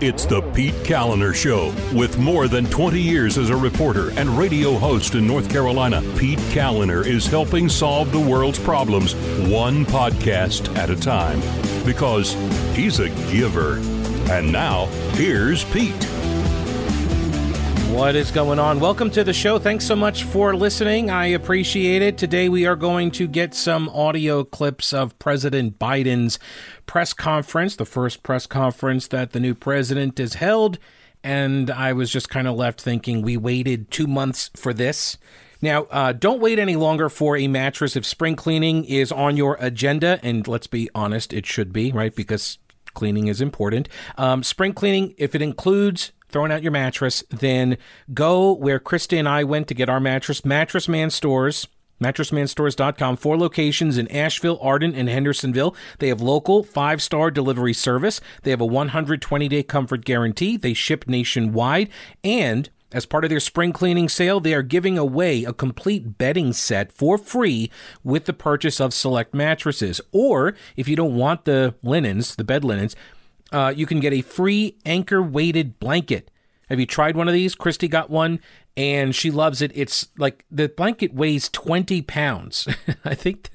It's the Pete Kaliner Show. With more than 20 years as a reporter and radio host in North Carolina, Pete Kaliner is helping solve the world's problems one podcast at a time because he's a giver. And now, here's Pete. What is going on? Welcome to the show. Thanks so much for listening. I appreciate it. Today we are going to get some audio clips of President Biden's press conference, the first press conference that the new president has held. And I was just kind of left thinking we waited two months for this. Now, uh, don't wait any longer for a mattress if spring cleaning is on your agenda. And let's be honest, it should be, right? Because cleaning is important. Um, spring cleaning, if it includes throwing out your mattress, then go where Krista and I went to get our mattress, Mattress Man Stores. MattressManStores.com. Four locations in Asheville, Arden, and Hendersonville. They have local five star delivery service. They have a 120 day comfort guarantee. They ship nationwide. And as part of their spring cleaning sale, they are giving away a complete bedding set for free with the purchase of select mattresses. Or if you don't want the linens, the bed linens, uh, you can get a free anchor weighted blanket. Have you tried one of these? Christy got one and she loves it. It's like the blanket weighs 20 pounds. I think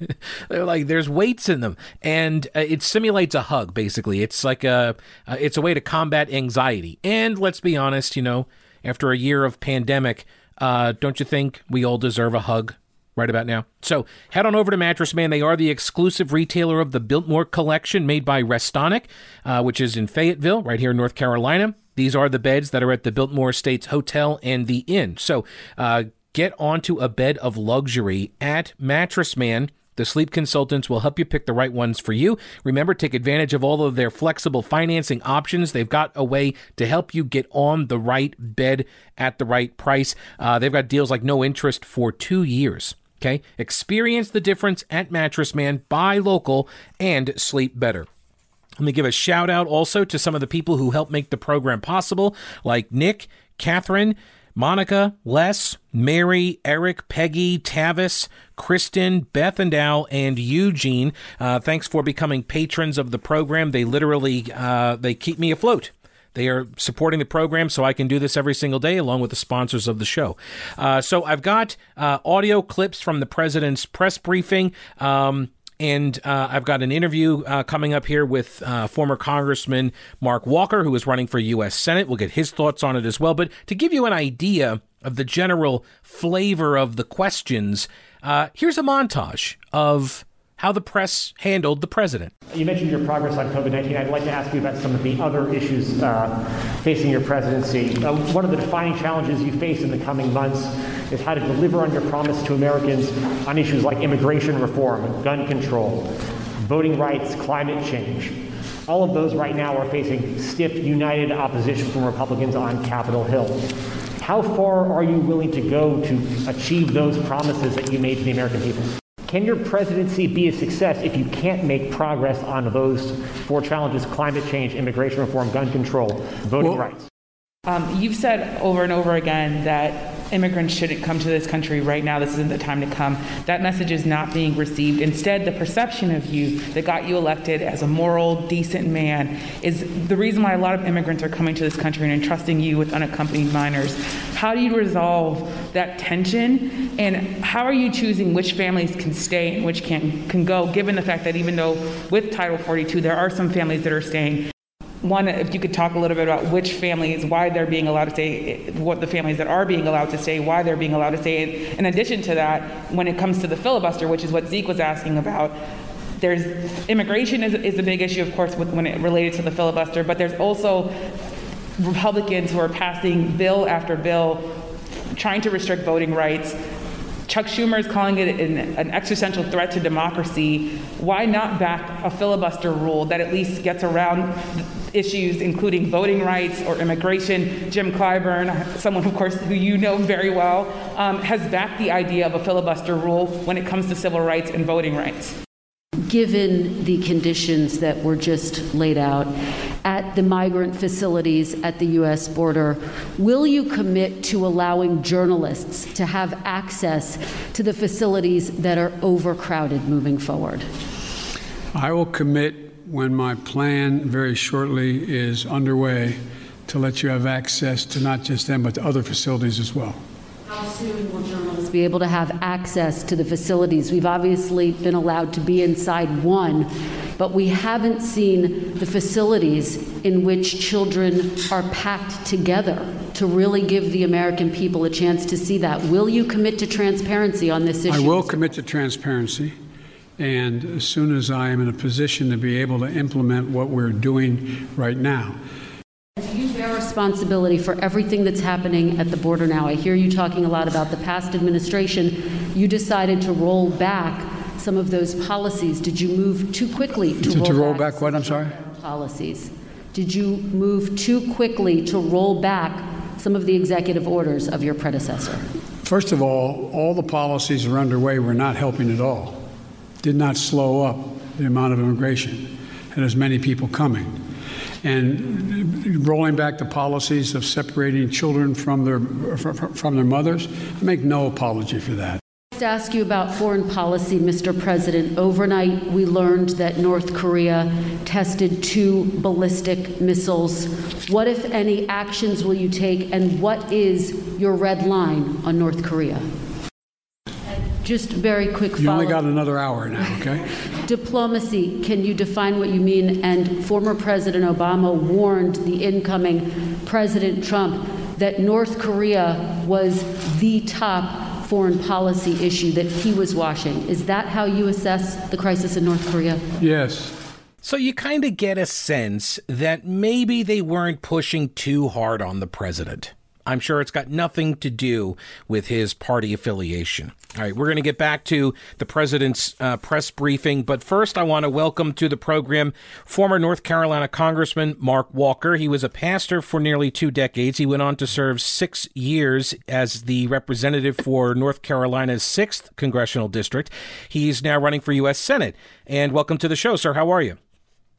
they're like there's weights in them and uh, it simulates a hug basically. It's like a uh, it's a way to combat anxiety. And let's be honest, you know, after a year of pandemic, uh, don't you think we all deserve a hug? Right about now. So head on over to Mattress Man. They are the exclusive retailer of the Biltmore collection made by Restonic, uh, which is in Fayetteville, right here in North Carolina. These are the beds that are at the Biltmore Estates Hotel and the Inn. So uh, get onto a bed of luxury at Mattress Man. The sleep consultants will help you pick the right ones for you. Remember, take advantage of all of their flexible financing options. They've got a way to help you get on the right bed at the right price. Uh, they've got deals like no interest for two years. Okay? Experience the difference at Mattress Man, buy local, and sleep better. Let me give a shout out also to some of the people who helped make the program possible, like Nick, Catherine, Monica, Les, Mary, Eric, Peggy, Tavis, Kristen, Beth and Al, and Eugene. Uh, thanks for becoming patrons of the program. They literally uh, they keep me afloat. They are supporting the program so I can do this every single day along with the sponsors of the show. Uh, so I've got uh, audio clips from the president's press briefing. Um, and uh, I've got an interview uh, coming up here with uh, former Congressman Mark Walker, who is running for U.S. Senate. We'll get his thoughts on it as well. But to give you an idea of the general flavor of the questions, uh, here's a montage of how the press handled the president. You mentioned your progress on COVID 19. I'd like to ask you about some of the other issues uh, facing your presidency. Uh, one of the defining challenges you face in the coming months is how to deliver on your promise to Americans on issues like immigration reform, gun control, voting rights, climate change. All of those right now are facing stiff, united opposition from Republicans on Capitol Hill. How far are you willing to go to achieve those promises that you made to the American people? Can your presidency be a success if you can't make progress on those four challenges climate change, immigration reform, gun control, voting well, rights? Um, you've said over and over again that immigrants shouldn't come to this country right now. This isn't the time to come. That message is not being received. Instead, the perception of you that got you elected as a moral, decent man is the reason why a lot of immigrants are coming to this country and entrusting you with unaccompanied minors. How do you resolve that tension? And how are you choosing which families can stay and which can, can go, given the fact that even though with Title 42, there are some families that are staying, one, if you could talk a little bit about which families, why they're being allowed to stay, what the families that are being allowed to stay, why they're being allowed to stay. And in addition to that, when it comes to the filibuster, which is what Zeke was asking about, there's immigration is, is a big issue, of course, with, when it related to the filibuster, but there's also Republicans who are passing bill after bill trying to restrict voting rights, Chuck Schumer is calling it an, an, existential threat to democracy. Why not back a filibuster rule that at least gets around issues including voting rights or immigration? Jim Clyburn, someone, of course, who you know very well, um, has backed the idea of a filibuster rule when it comes to civil rights and voting rights. Given the conditions that were just laid out, at the migrant facilities at the U.S. border. Will you commit to allowing journalists to have access to the facilities that are overcrowded moving forward? I will commit when my plan very shortly is underway to let you have access to not just them, but to other facilities as well. How soon will journalists be able to have access to the facilities? We've obviously been allowed to be inside one, but we haven't seen the facilities in which children are packed together to really give the American people a chance to see that. Will you commit to transparency on this issue? I will commit to transparency. And as soon as I am in a position to be able to implement what we're doing right now, you bear responsibility for everything that's happening at the border now. I hear you talking a lot about the past administration. You decided to roll back some of those policies. Did you move too quickly to, to, roll, to roll back, back what? I'm sorry? Policies. Did you move too quickly to roll back some of the executive orders of your predecessor? First of all, all the policies that are underway were not helping at all. Did not slow up the amount of immigration and as many people coming and rolling back the policies of separating children from their from their mothers. I make no apology for that. To ask you about foreign policy, Mr. President. Overnight, we learned that North Korea tested two ballistic missiles. What, if any, actions will you take, and what is your red line on North Korea? Just very quick You follow only got another hour now, okay? Diplomacy, can you define what you mean? And former President Obama warned the incoming President Trump that North Korea was the top foreign policy issue that he was watching. Is that how you assess the crisis in North Korea? Yes. So you kind of get a sense that maybe they weren't pushing too hard on the president. I'm sure it's got nothing to do with his party affiliation. All right, we're going to get back to the president's uh, press briefing, but first I want to welcome to the program former North Carolina Congressman Mark Walker. He was a pastor for nearly two decades. He went on to serve six years as the representative for North Carolina's 6th congressional district. He's now running for U.S. Senate. And welcome to the show, sir. How are you?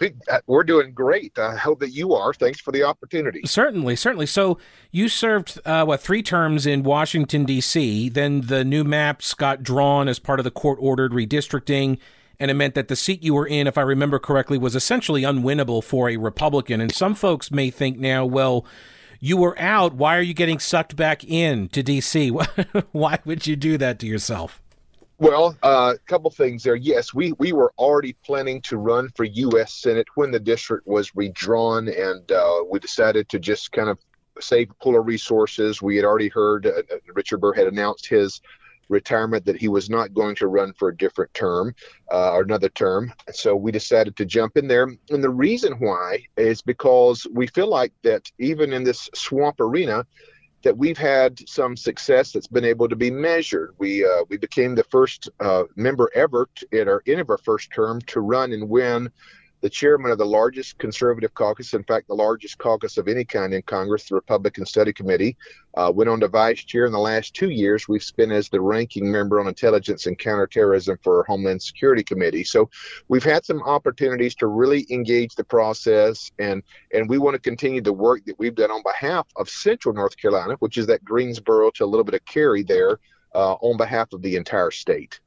Uh, we're doing great. I hope that you are. Thanks for the opportunity. Certainly, certainly. So you served uh, what three terms in Washington D.C. Then the new maps got drawn as part of the court-ordered redistricting, and it meant that the seat you were in, if I remember correctly, was essentially unwinnable for a Republican. And some folks may think now, well. You were out. Why are you getting sucked back in to D.C.? Why would you do that to yourself? Well, a uh, couple things there. Yes, we, we were already planning to run for U.S. Senate when the district was redrawn, and uh, we decided to just kind of save pool of resources. We had already heard uh, uh, Richard Burr had announced his retirement that he was not going to run for a different term uh, or another term. So we decided to jump in there. And the reason why is because we feel like that even in this swamp arena, that we've had some success that's been able to be measured. We uh, we became the first uh, member ever in our end of our first term to run and win the chairman of the largest conservative caucus, in fact, the largest caucus of any kind in Congress, the Republican Study Committee, uh, went on to vice chair. In the last two years, we've spent as the ranking member on intelligence and counterterrorism for Homeland Security Committee. So we've had some opportunities to really engage the process, and and we want to continue the work that we've done on behalf of Central North Carolina, which is that Greensboro to a little bit of Cary there, uh, on behalf of the entire state.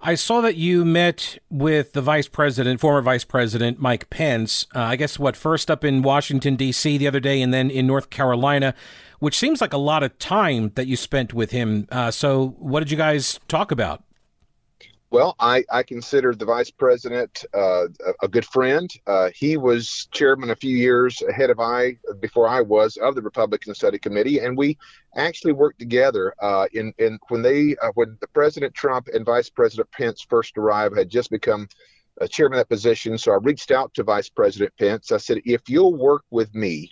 I saw that you met with the vice president, former vice president Mike Pence. Uh, I guess what first up in Washington D.C. the other day, and then in North Carolina, which seems like a lot of time that you spent with him. Uh, so, what did you guys talk about? Well, I, I consider the vice president uh, a, good friend. Uh, he was chairman a few years ahead of I, before I was, of the Republican Study Committee, and we actually worked together. Uh, in in when they uh, when the President Trump and Vice President Pence first arrived, had just become a chairman of that position. So I reached out to Vice President Pence. I said, if you'll work with me,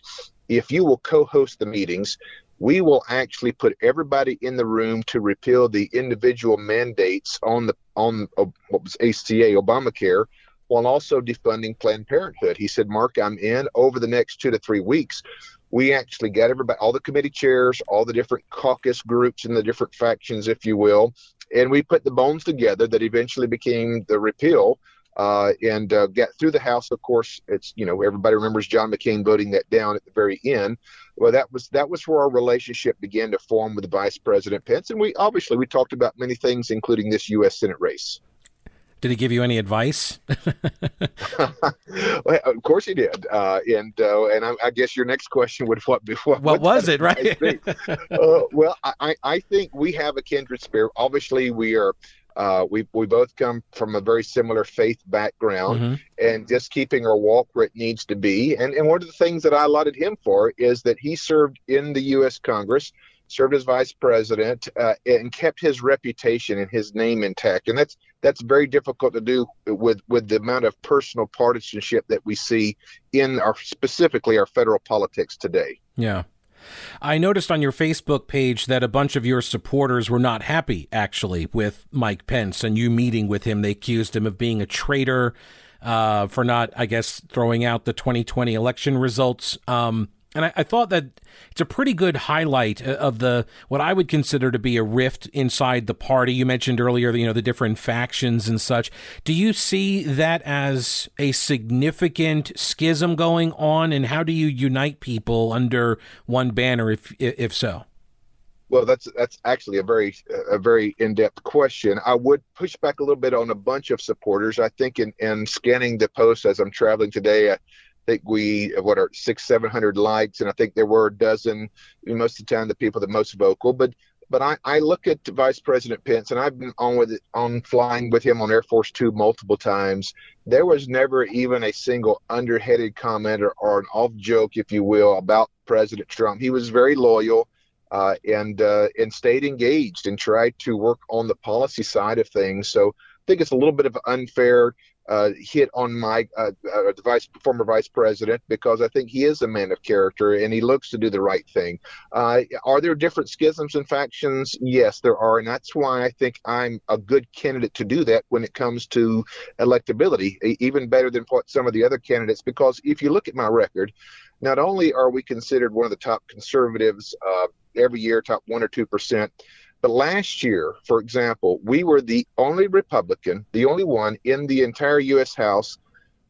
if you will co-host the meetings, we will actually put everybody in the room to repeal the individual mandates on the on uh, what was ACA Obamacare while also defunding Planned Parenthood. He said, "Mark, I'm in over the next 2 to 3 weeks." We actually got everybody all the committee chairs, all the different caucus groups and the different factions if you will, and we put the bones together that eventually became the repeal uh, and uh, get through the House. Of course, it's you know everybody remembers John McCain voting that down at the very end. Well, that was that was where our relationship began to form with the Vice President Pence, and we obviously we talked about many things, including this U.S. Senate race. Did he give you any advice? well, of course he did, uh, and uh, and I, I, guess your next question would what what, what was it, right? uh, well, I, I think we have a kindred spirit. Obviously, we are uh, we we both come from a very similar faith background, mm-hmm. and just keeping our walk where it needs to be. And and one of the things that I allotted him for is that he served in the U.S. Congress, served as vice president, uh, and kept his reputation and his name intact. And that's that's very difficult to do with with the amount of personal partisanship that we see in our specifically our federal politics today. Yeah. I noticed on your Facebook page that a bunch of your supporters were not happy, actually, with Mike Pence and you meeting with him. They accused him of being a traitor uh, for not, I guess, throwing out the 2020 election results. Um, and I, I, thought that it's a pretty good highlight uh, of the what I would consider to be a rift inside the party. You mentioned earlier, you know, the different factions and such. Do you see that as a significant schism going on, and how do you unite people under one banner, if if so? Well, that's that's actually a very a very in depth question. I would push back a little bit on a bunch of supporters. I think in, in scanning the post as I'm traveling today, uh, think we what are six seven hundred likes? And i think there were a dozen most of the time the people that most vocal. But but I, I look at vice president pence and i've been on with on flying with him on air force two multiple times. There was never even a single underheaded comment or, or an off joke if you will about president trump. He was very loyal uh, and uh, and stayed engaged and tried to work on the policy side of things. So i think it's a little bit of unfair uh, hit on my uh, uh, vice former vice president because I think he is a man of character and he looks to do the right thing. Uh, are there different schisms and factions? Yes, there are, and that's why I think I'm a good candidate to do that when it comes to electability, even better than what some of the other candidates. Because if you look at my record, not only are we considered one of the top conservatives uh, every year, top one or two percent but last year, for example, we were the only Republican, the only one in the entire U.S. House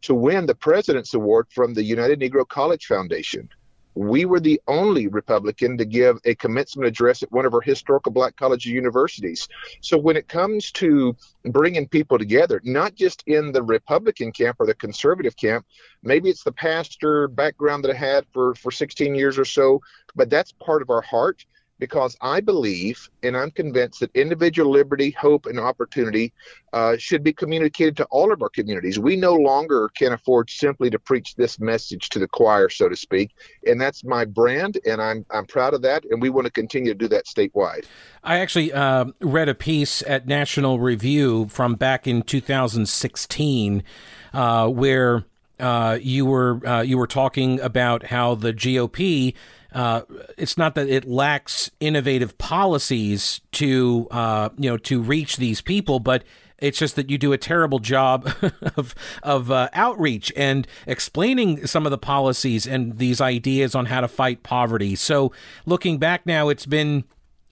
to win the President's Award from the United Negro College Foundation. We were the only Republican to give a commencement address at one of our historical black colleges universities. So when it comes to bringing people together, not just in the Republican camp or the conservative camp, maybe it's the pastor background that I had for, for 16 years or so, but that's part of our heart because I believe and I'm convinced that individual liberty, hope, and opportunity uh, should be communicated to all of our communities. We no longer can afford simply to preach this message to the choir, so to speak, and that's my brand, and I'm I'm proud of that, and we want to continue to do that statewide. I actually uh, read a piece at National Review from back in 2016 uh, where. Uh, you were uh, you were talking about how the GOP uh, it's not that it lacks innovative policies to uh, you know to reach these people, but it's just that you do a terrible job of of uh, outreach and explaining some of the policies and these ideas on how to fight poverty. So, looking back now, it's been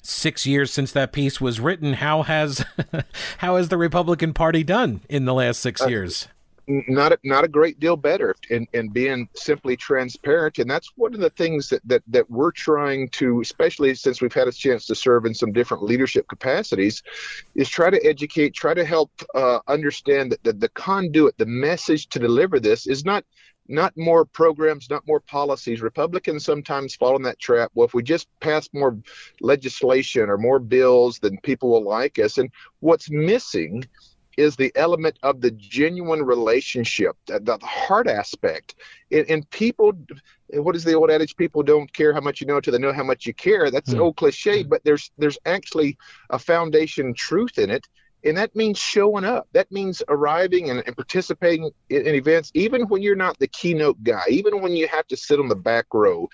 six years since that piece was written. How has how has the Republican Party done in the last six uh, years? Not a, not a great deal better in, in being simply transparent and that's one of the things that, that that we're trying to especially since we've had a chance to serve in some different leadership capacities is try to educate try to help uh, understand that the, the conduit the message to deliver this is not not more programs, not more policies. Republicans sometimes fall in that trap. Well, if we just pass more legislation or more bills, then people will like us. And what's missing is the element of the genuine relationship, the, the heart aspect. And, and, people, what is the old adage? People don't care how much you know until they know how much you care. That's mm. an old cliche, but there's there's actually a foundation truth in it. And that means showing up. That means arriving and, and participating in, in events, even when you're not the keynote guy, even when you have to sit on the back row.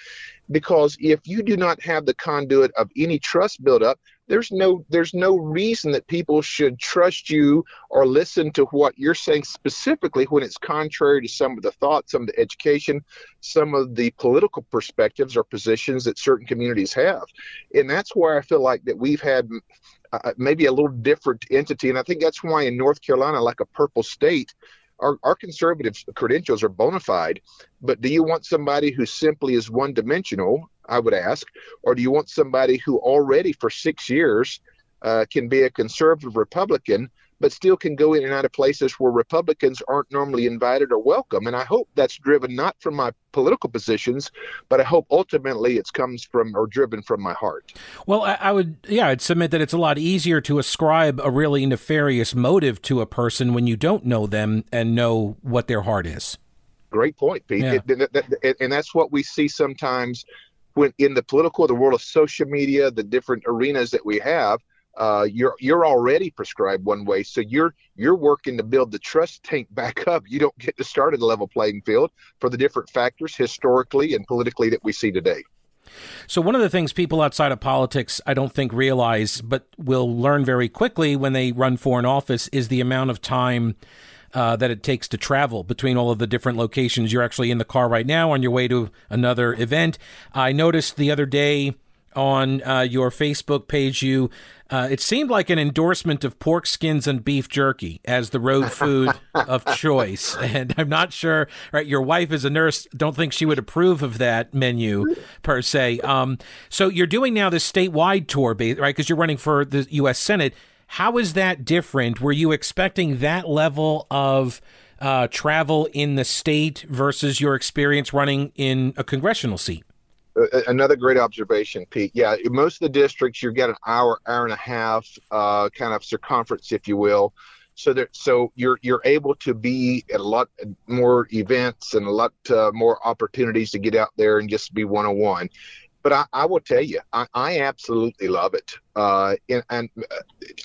Because if you do not have the conduit of any trust built up, there's no there's no reason that people should trust you or listen to what you're saying specifically when it's contrary to some of the thoughts some of the education some of the political perspectives or positions that certain communities have. And that's where i feel like that we've had uh, maybe a little different entity. And i think that's why in north carolina like a purple state our, our conservative credentials are bona fide, but do you want somebody who simply is one dimensional I would ask? Or do you want somebody who already for six years uh, can be a conservative Republican, but still can go in and out of places where Republicans aren't normally invited or welcome. And I hope that's driven not from my political positions, but I hope ultimately it comes from or driven from my heart. Well, I, I would, yeah, I'd submit that it's a lot easier to ascribe a really nefarious motive to a person when you don't know them and know what their heart is. Great point, Pete. Yeah. It, that, that, and that's what we see sometimes when in the political, the world of social media, the different arenas that we have. Uh, you're you're already prescribed one way, so you're you're working to build the trust tank back up. You don't get to start at a level playing field for the different factors historically and politically that we see today. So, one of the things people outside of politics, I don't think, realize, but will learn very quickly when they run for an office, is the amount of time uh, that it takes to travel between all of the different locations. You're actually in the car right now on your way to another event. I noticed the other day on uh, your Facebook page, you uh, it seemed like an endorsement of pork skins and beef jerky as the road food of choice. And I'm not sure. Right, your wife is a nurse. Don't think she would approve of that menu per se. Um, so you're doing now this statewide tour, right? Because you're running for the U.S. Senate. How is that different? Were you expecting that level of uh, travel in the state versus your experience running in a congressional seat? Another great observation, Pete. Yeah, most of the districts you get an hour, hour and a half, uh, kind of circumference, if you will. So that so you're you're able to be at a lot more events and a lot uh, more opportunities to get out there and just be one on one but I, I, will tell you, I, I absolutely love it. Uh, and, and uh,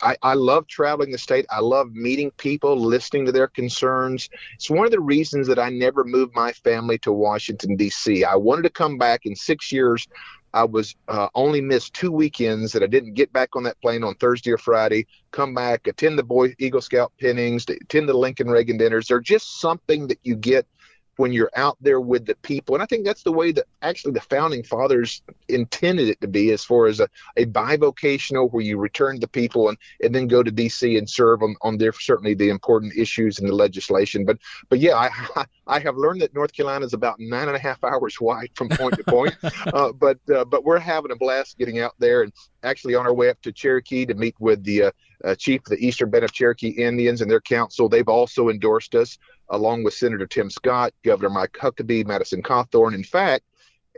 I, I, love traveling the state. I love meeting people, listening to their concerns. It's one of the reasons that I never moved my family to Washington, D.C. I wanted to come back in six years. I was uh, only missed two weekends that I didn't get back on that plane on Thursday or Friday, come back, attend the Boy Eagle Scout pinnings, attend the Lincoln Reagan dinners. They're just something that you get – when you're out there with the people. And I think that's the way that actually the founding fathers intended it to be as far as a, a bivocational where you return to people and, and then go to DC and serve on, on their certainly the important issues in the legislation. But but yeah, I I have learned that North Carolina is about nine and a half hours wide from point to point. uh, but uh, but we're having a blast getting out there and actually on our way up to Cherokee to meet with the uh, uh, chief of the Eastern Band of Cherokee Indians and their council. They've also endorsed us along with Senator Tim Scott, Governor Mike Huckabee, Madison Cawthorn. In fact,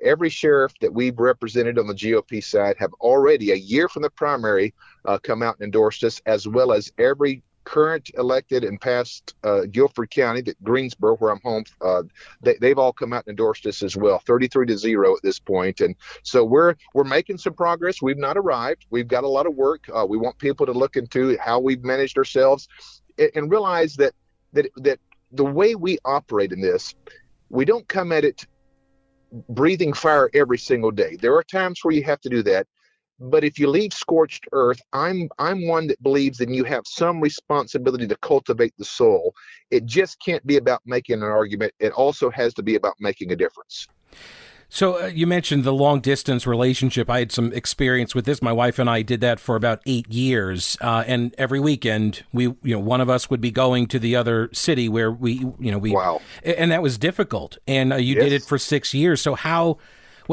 every sheriff that we've represented on the GOP side have already, a year from the primary, uh, come out and endorsed us, as well as every current elected and past uh, Guilford County, that Greensboro, where I'm home, uh, they, have all come out and endorsed us as well, 33 to zero at this point. And so we're we're making some progress. We've not arrived. We've got a lot of work. Uh, we want people to look into how we've managed ourselves and, and realize that that that the way we operate in this, we don't come at it breathing fire every single day. There are times where you have to do that. But if you leave scorched earth, I'm I'm one that believes that you have some responsibility to cultivate the soul. It just can't be about making an argument. It also has to be about making a difference. So uh, you mentioned the long distance relationship. I had some experience with this. My wife and I did that for about eight years, uh, and every weekend we, you know, one of us would be going to the other city where we, you know, we, wow, and that was difficult. And uh, you yes. did it for six years. So how?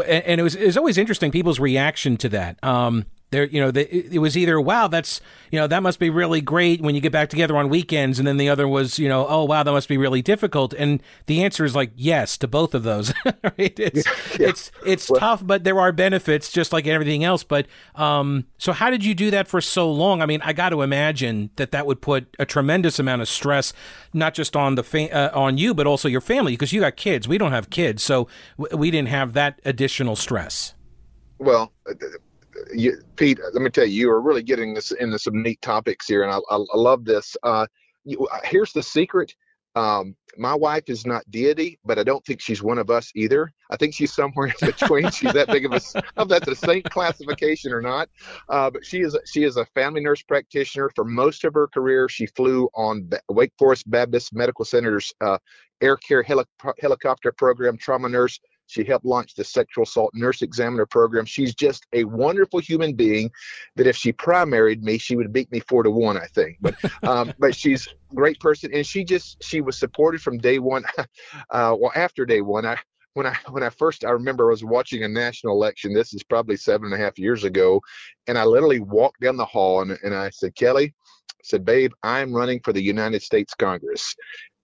And it was it was always interesting people's reaction to that. Um, there you know the, it was either wow that's you know that must be really great when you get back together on weekends and then the other was you know oh wow that must be really difficult. And the answer is like yes to both of those. Right? It's yeah. it's it's well, tough but there are benefits just like everything else. But um so how did you do that for so long? I mean i got to imagine that that would put a tremendous amount of stress not just on the fa- uh, on you but also your family because you got kids. We don't have kids so w- we didn't have that additional stress. Well you, Pete, let me tell you, you are really getting this into some neat topics here, and I, I, I love this. Uh, uh, here's the secret. Um, my wife is not deity, but I don't think she's one of us either. I think she's somewhere in between. she's that big of a, if that's a saint classification or not. Uh, but she is, she is a family nurse practitioner. For most of her career, she flew on Wake Forest Baptist Medical Center's uh, air care heli- helicopter program, trauma nurse. She helped launch the sexual assault nurse examiner program. She's just a wonderful human being that if she primaried me, she would beat me four to one, I think. But um, but she's a great person, and she just she was supported from day one. Uh, well, after day one, I when I when I first I remember I was watching a national election. This is probably seven and a half years ago, and I literally walked down the hall and, and I said, Kelly, I said, babe, I'm running for the United States Congress.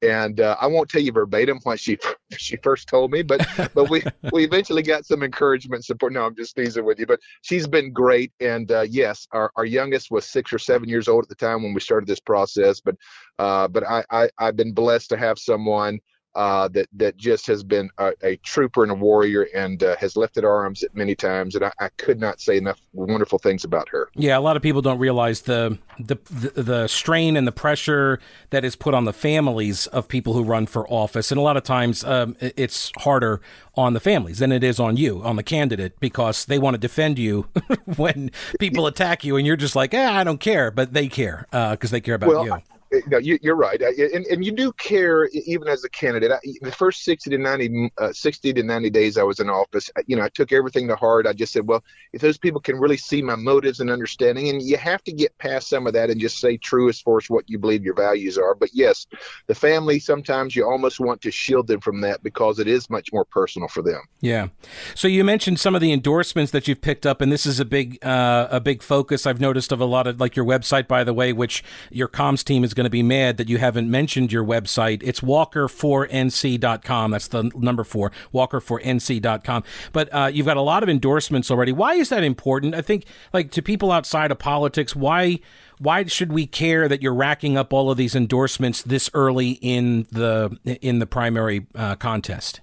And uh, I won't tell you verbatim what she she first told me, but but we we eventually got some encouragement support. No, I'm just teasing with you, but she's been great. And uh, yes, our, our youngest was six or seven years old at the time when we started this process. But uh, but I, I I've been blessed to have someone uh, that that just has been a, a trooper and a warrior and uh, has lifted arms at many times, and I, I, could not say enough wonderful things about her. Yeah, a lot of people don't realize the, the the the strain and the pressure that is put on the families of people who run for office, and a lot of times um, it's harder on the families than it is on you, on the candidate, because they want to defend you when people attack you, and you're just like, eh, I don't care, but they care because uh, they care about well, you. I- no, you, are right, and and you do care even as a candidate. I, the first sixty to ninety, uh, 60 to ninety days I was in office, you know, I took everything to heart. I just said, well, if those people can really see my motives and understanding, and you have to get past some of that and just say true as far as what you believe your values are. But yes, the family sometimes you almost want to shield them from that because it is much more personal for them. Yeah. So you mentioned some of the endorsements that you've picked up, and this is a big uh, a big focus I've noticed of a lot of like your website, by the way, which your comms team is going to be mad that you haven't mentioned your website. It's walker4nc.com. That's the number four, walker4nc.com. But uh, you've got a lot of endorsements already. Why is that important? I think, like, to people outside of politics, why why should we care that you're racking up all of these endorsements this early in the in the primary uh, contest?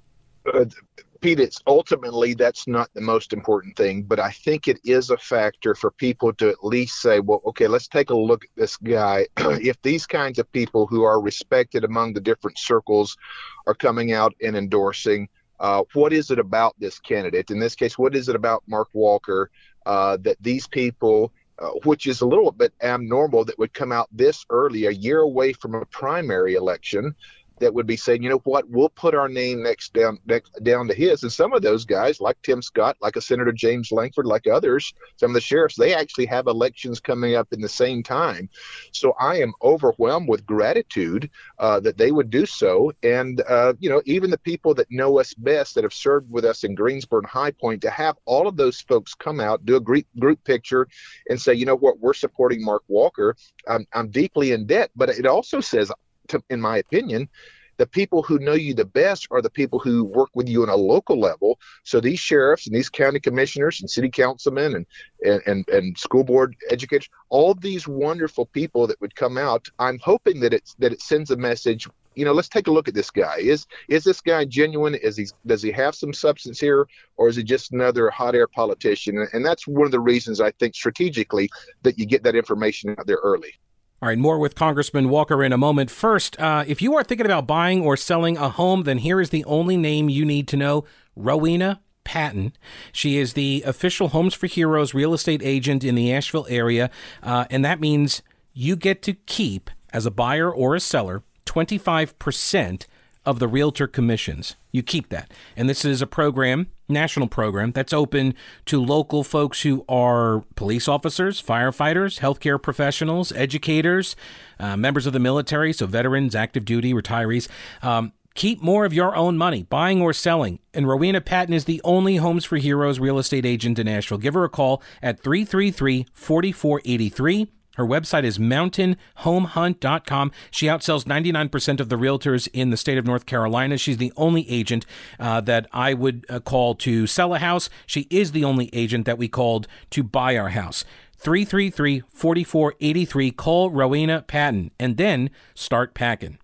Pete, it's ultimately that's not the most important thing, but I think it is a factor for people to at least say, well, okay, let's take a look at this guy. if these kinds of people who are respected among the different circles are coming out and endorsing, uh, what is it about this candidate? In this case, what is it about Mark Walker uh, that these people uh, which is a little bit abnormal that would come out this early, a year away from a primary election, that would be saying, you know what, we'll put our name next down next down to his. And some of those guys, like Tim Scott, like a Senator James Lankford, like others, some of the sheriffs, they actually have elections coming up in the same time. So I am overwhelmed with gratitude uh, that they would do so. And uh, you know, even the people that know us best, that have served with us in Greensboro and High Point, to have all of those folks come out, do a group group picture, and say, you know what, we're supporting Mark Walker. I'm, I'm deeply in debt, but it also says to, in my opinion, the people who know you the best are the people who work with you on a local level. So these sheriffs and these county commissioners and city councilmen and and and, and school board educators, all these wonderful people that would come out. I'm hoping that it's that it sends a message. You know, let's take a look at this guy. Is is this guy genuine? Is he does he have some substance here, or is he just another hot air politician? And that's one of the reasons I think strategically that you get that information out there early. All right, more with Congressman Walker in a moment. First, uh, if you are thinking about buying or selling a home, then here is the only name you need to know Rowena Patton. She is the official Homes for Heroes real estate agent in the Asheville area, uh, and that means you get to keep, as a buyer or a seller, 25% of the realtor commissions. You keep that. And this is a program, national program, that's open to local folks who are police officers, firefighters, healthcare professionals, educators, uh, members of the military, so veterans, active duty, retirees. Um, keep more of your own money, buying or selling. And Rowena Patton is the only Homes for Heroes real estate agent in Asheville. Give her a call at 333 4483. Her website is mountainhomehunt.com. She outsells 99% of the realtors in the state of North Carolina. She's the only agent uh, that I would uh, call to sell a house. She is the only agent that we called to buy our house. 333 4483. Call Rowena Patton and then start packing.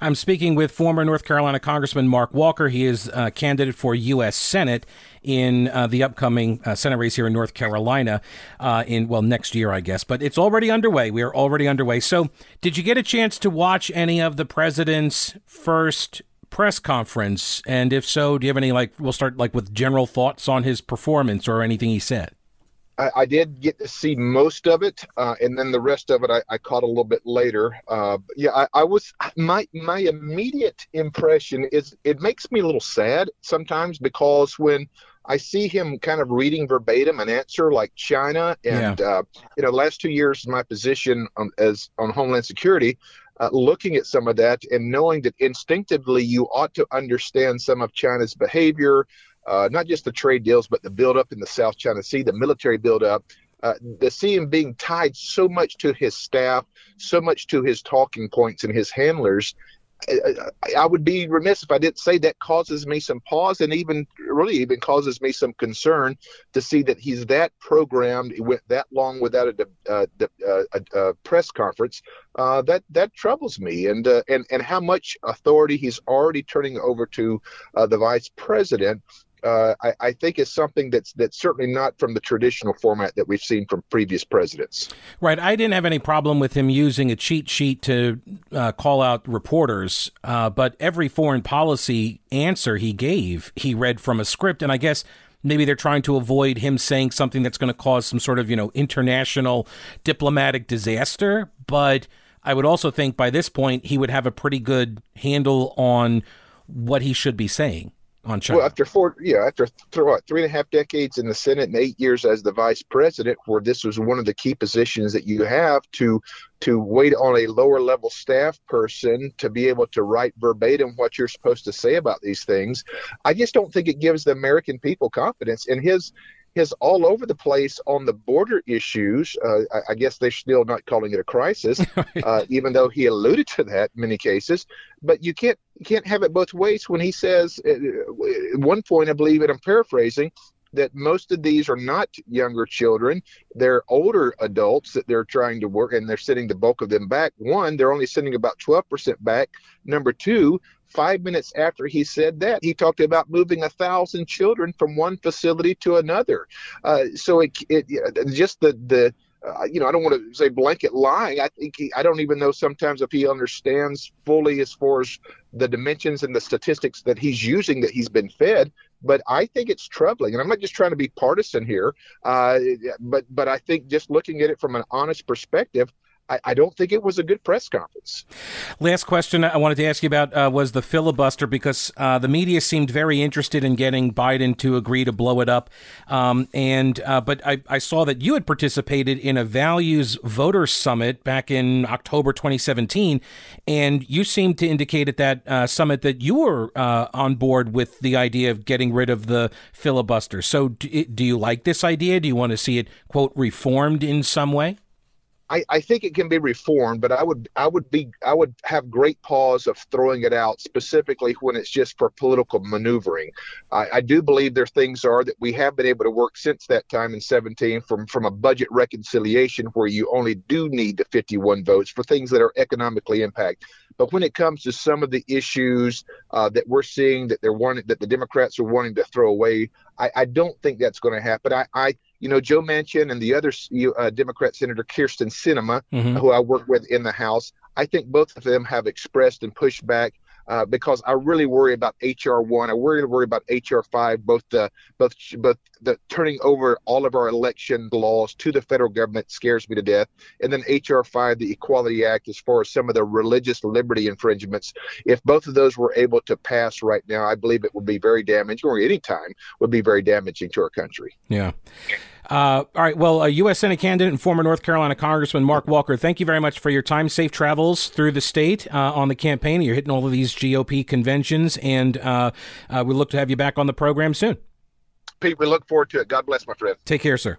I'm speaking with former North Carolina Congressman Mark Walker. He is a candidate for U.S. Senate in uh, the upcoming uh, Senate race here in North Carolina uh, in, well, next year, I guess. But it's already underway. We are already underway. So, did you get a chance to watch any of the president's first press conference? And if so, do you have any, like, we'll start, like, with general thoughts on his performance or anything he said? I, I, did get to see most of it, uh, and then the rest of it I, I caught a little bit later. Uh, yeah, I, I, was my my immediate impression is it makes me a little sad sometimes because when I see him kind of reading verbatim an answer like China, and yeah. uh, you know, last two years my position on, as on Homeland Security, uh, looking at some of that and knowing that instinctively you ought to understand some of China's behavior, uh, not just the trade deals, but the buildup in the South China Sea, the military buildup. Uh, him being tied so much to his staff, so much to his talking points and his handlers, I would be remiss if I didn't say that causes me some pause and even really even causes me some concern to see that he's that programmed, he went that long without a, uh, uh, a, a press conference. Uh, that that troubles me, and uh, and and how much authority he's already turning over to uh, the vice president uh, I, I, think is something that's that's certainly not from the traditional format that we've seen from previous presidents. Right. I didn't have any problem with him using a cheat sheet to uh, call out reporters, uh, but every foreign policy answer he gave, he read from a script, and I guess. Maybe they're trying to avoid him saying something that's going to cause some sort of, you know, international diplomatic disaster. But I would also think by this point he would have a pretty good handle on what he should be saying on China. Well, after four, yeah, after th- what, three and a half decades in the Senate and eight years as the vice president, where this was one of the key positions that you have to to wait on a lower level staff person to be able to write verbatim what you're supposed to say about these things. I just don't think it gives the American people confidence in his his all over the place on the border issues. Uh, I, I, guess they're still not calling it a crisis, uh, even though he alluded to that in many cases. But you can't you can't have it both ways when he says uh, at one point, I believe, and I'm paraphrasing, that most of these are not younger children. They're older adults that they're trying to work, and they're sending the bulk of them back. One, they're only sending about 12% back. Number two, five minutes after he said that, he talked about moving a thousand children from one facility to another. Uh, so it, it just the the uh, you know, I don't want to say blanket lying. I think he, I don't even know sometimes if he understands fully as far as the dimensions and the statistics that he's using that he's been fed. But I think it's troubling, and I'm not just trying to be partisan here, uh, but but I think just looking at it from an honest perspective, I, I, don't think it was a good press conference. Last question I wanted to ask you about uh, was the filibuster because uh, the media seemed very interested in getting Biden to agree to blow it up. Um, and uh, but I, I, saw that you had participated in a values voter summit back in October 2017, and you seemed to indicate at that uh, summit that you were uh, on board with the idea of getting rid of the filibuster. So do, do you like this idea? Do you want to see it quote reformed in some way? I, I think it can be reformed, but I would I would be I would have great pause of throwing it out specifically when it's just for political maneuvering. I, I do believe there things are that we have been able to work since that time in 17 from from a budget reconciliation where you only do need the 51 votes for things that are economically impact. But when it comes to some of the issues uh, that we're seeing that they're wanting that the Democrats are wanting to throw away, I, I don't think that's going to happen. I, I you know, Joe Manchin and the other uh, Democrat Senator Kyrsten Sinema, mm-hmm. who I work with in the House, I think both of them have expressed and pushed back uh, because I really worry about HR one. I worry worry about HR five. Both the both both the turning over all of our election laws to the federal government scares me to death. And then HR five, the Equality Act, as far as some of the religious liberty infringements. If both of those were able to pass right now, I believe it would be very damaging, or any time would be very damaging to our country. Yeah. Uh, all right. Well, a U.S. Senate candidate and former North Carolina Congressman Mark Walker, thank you very much for your time. Safe travels through the state uh, on the campaign. You're hitting all of these GOP conventions, and uh, uh, we look to have you back on the program soon. Pete, we look forward to it. God bless, my friend. Take care, sir.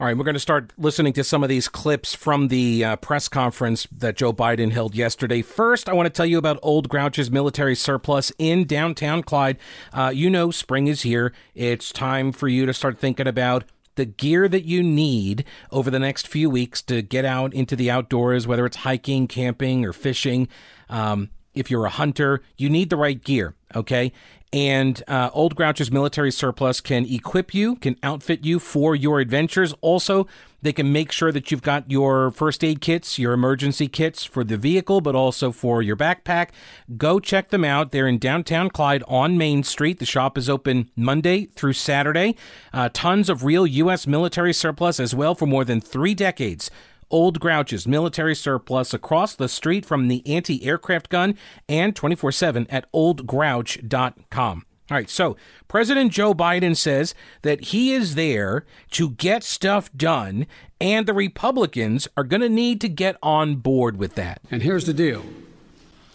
All right, we're going to start listening to some of these clips from the uh, press conference that Joe Biden held yesterday. First, I want to tell you about Old Grouch's military surplus in downtown Clyde. Uh, you know, spring is here. It's time for you to start thinking about the gear that you need over the next few weeks to get out into the outdoors, whether it's hiking, camping, or fishing. Um, if you're a hunter, you need the right gear, okay? And uh, Old Grouch's military surplus can equip you, can outfit you for your adventures. Also, they can make sure that you've got your first aid kits, your emergency kits for the vehicle, but also for your backpack. Go check them out. They're in downtown Clyde on Main Street. The shop is open Monday through Saturday. Uh, tons of real U.S. military surplus as well for more than three decades. Old Grouch's military surplus across the street from the anti aircraft gun and 24 7 at oldgrouch.com. All right, so President Joe Biden says that he is there to get stuff done, and the Republicans are going to need to get on board with that. And here's the deal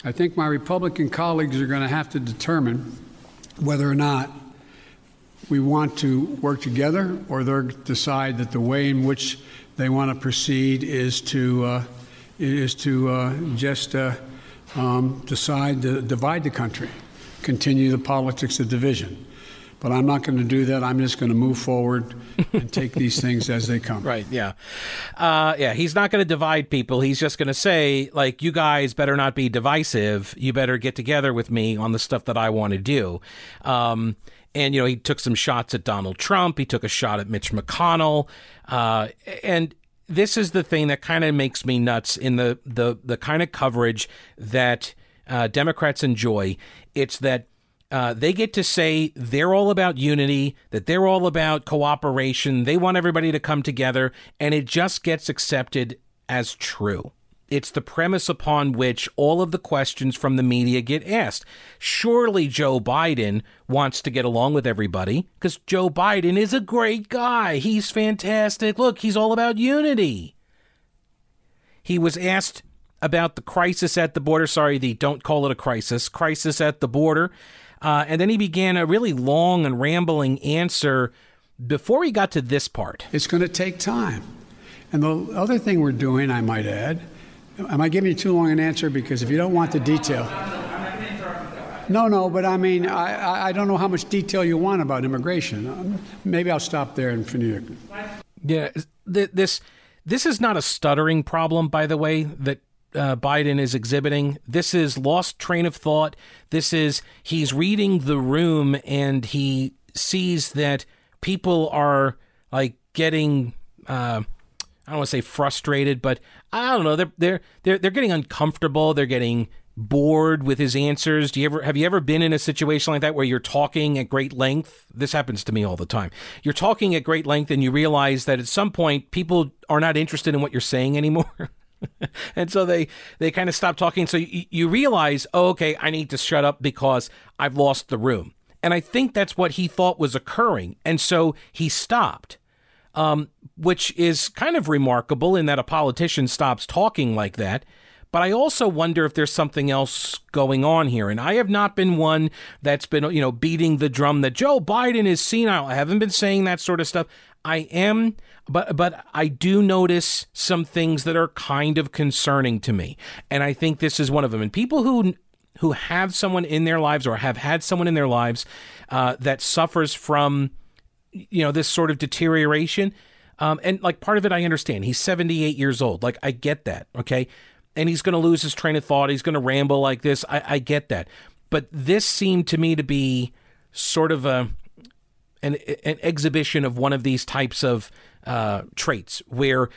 I think my Republican colleagues are going to have to determine whether or not we want to work together or they'll decide that the way in which they want to proceed is to, uh, is to uh, just uh, um, decide to divide the country, continue the politics of division. But I'm not going to do that. I'm just going to move forward and take these things as they come. Right. Yeah. Uh, yeah. He's not going to divide people. He's just going to say, like, you guys better not be divisive. You better get together with me on the stuff that I want to do. Um, and, you know, he took some shots at Donald Trump. He took a shot at Mitch McConnell. Uh, and this is the thing that kind of makes me nuts in the, the, the kind of coverage that uh, Democrats enjoy. It's that uh, they get to say they're all about unity, that they're all about cooperation. They want everybody to come together, and it just gets accepted as true. It's the premise upon which all of the questions from the media get asked. Surely Joe Biden wants to get along with everybody because Joe Biden is a great guy. He's fantastic. Look, he's all about unity. He was asked about the crisis at the border. Sorry, the don't call it a crisis, crisis at the border. Uh, and then he began a really long and rambling answer before he got to this part. It's going to take time. And the other thing we're doing, I might add, am I giving you too long an answer? Because if you don't want the detail. No, no, but I mean, I, I don't know how much detail you want about immigration. Maybe I'll stop there and finish. Yeah, this this is not a stuttering problem, by the way, that uh, Biden is exhibiting. This is lost train of thought. This is he's reading the room and he sees that people are like getting. Uh, I don't want to say frustrated, but I don't know. They're they're they're they're getting uncomfortable. They're getting bored with his answers. Do you ever have you ever been in a situation like that where you're talking at great length? This happens to me all the time. You're talking at great length and you realize that at some point people are not interested in what you're saying anymore. and so they they kind of stop talking. So you, you realize, oh, okay, I need to shut up because I've lost the room. And I think that's what he thought was occurring, and so he stopped. Um, which is kind of remarkable in that a politician stops talking like that. But I also wonder if there's something else going on here. And I have not been one that's been, you know, beating the drum that Joe Biden is senile. I haven't been saying that sort of stuff. I am, but but I do notice some things that are kind of concerning to me, and I think this is one of them. And people who who have someone in their lives or have had someone in their lives uh, that suffers from you know this sort of deterioration, um, and like part of it, I understand. He's seventy eight years old. Like I get that. Okay. And he's going to lose his train of thought. He's going to ramble like this. I, I get that. But this seemed to me to be sort of a an, an exhibition of one of these types of uh, traits where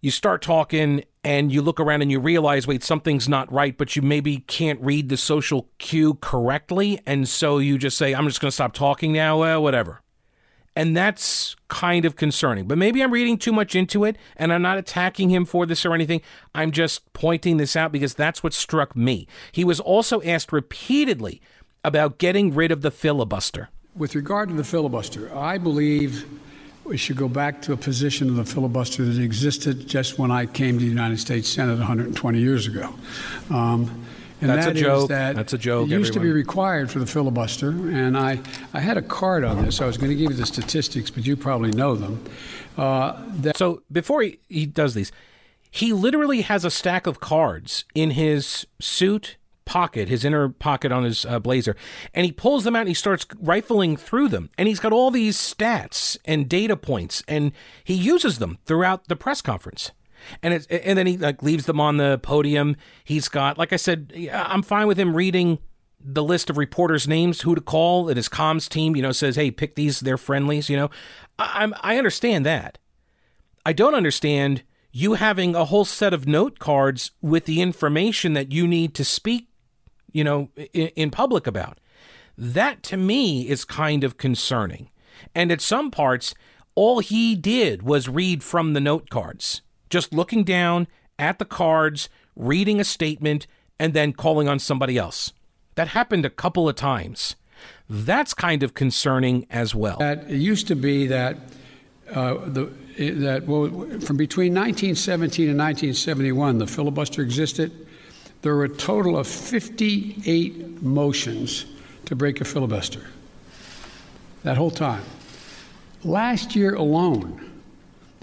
you start talking and you look around and you realize, wait, something's not right, but you maybe can't read the social cue correctly. And so you just say, I'm just going to stop talking now, well, whatever. And that's kind of concerning. But maybe I'm reading too much into it and I'm not attacking him for this or anything. I'm just pointing this out because that's what struck me. He was also asked repeatedly about getting rid of the filibuster. With regard to the filibuster, I believe we should go back to a position of the filibuster that existed just when I came to the United States Senate 120 years ago. Um, and That's that a joke. That That's a joke. It used everyone. to be required for the filibuster, and I, I had a card on this. I was going to give you the statistics, but you probably know them. Uh, that- so before he, he does these, he literally has a stack of cards in his suit pocket, his inner pocket on his uh, blazer, and he pulls them out and he starts rifling through them. And he's got all these stats and data points, and he uses them throughout the press conference. And it's, and then he like leaves them on the podium. He's got, like I said, I'm fine with him reading the list of reporters' names, who to call, and his comms team, you know, says, "Hey, pick these; they're friendlies." You know, I, I'm I understand that. I don't understand you having a whole set of note cards with the information that you need to speak you know, in, in public about. That to me is kind of concerning. And at some parts, all he did was read from the note cards, just looking down at the cards, reading a statement, and then calling on somebody else. That happened a couple of times. That's kind of concerning as well. That it used to be that uh, the that well, from between 1917 and 1971, the filibuster existed. There were a total of 58 motions to break a filibuster. That whole time. Last year alone,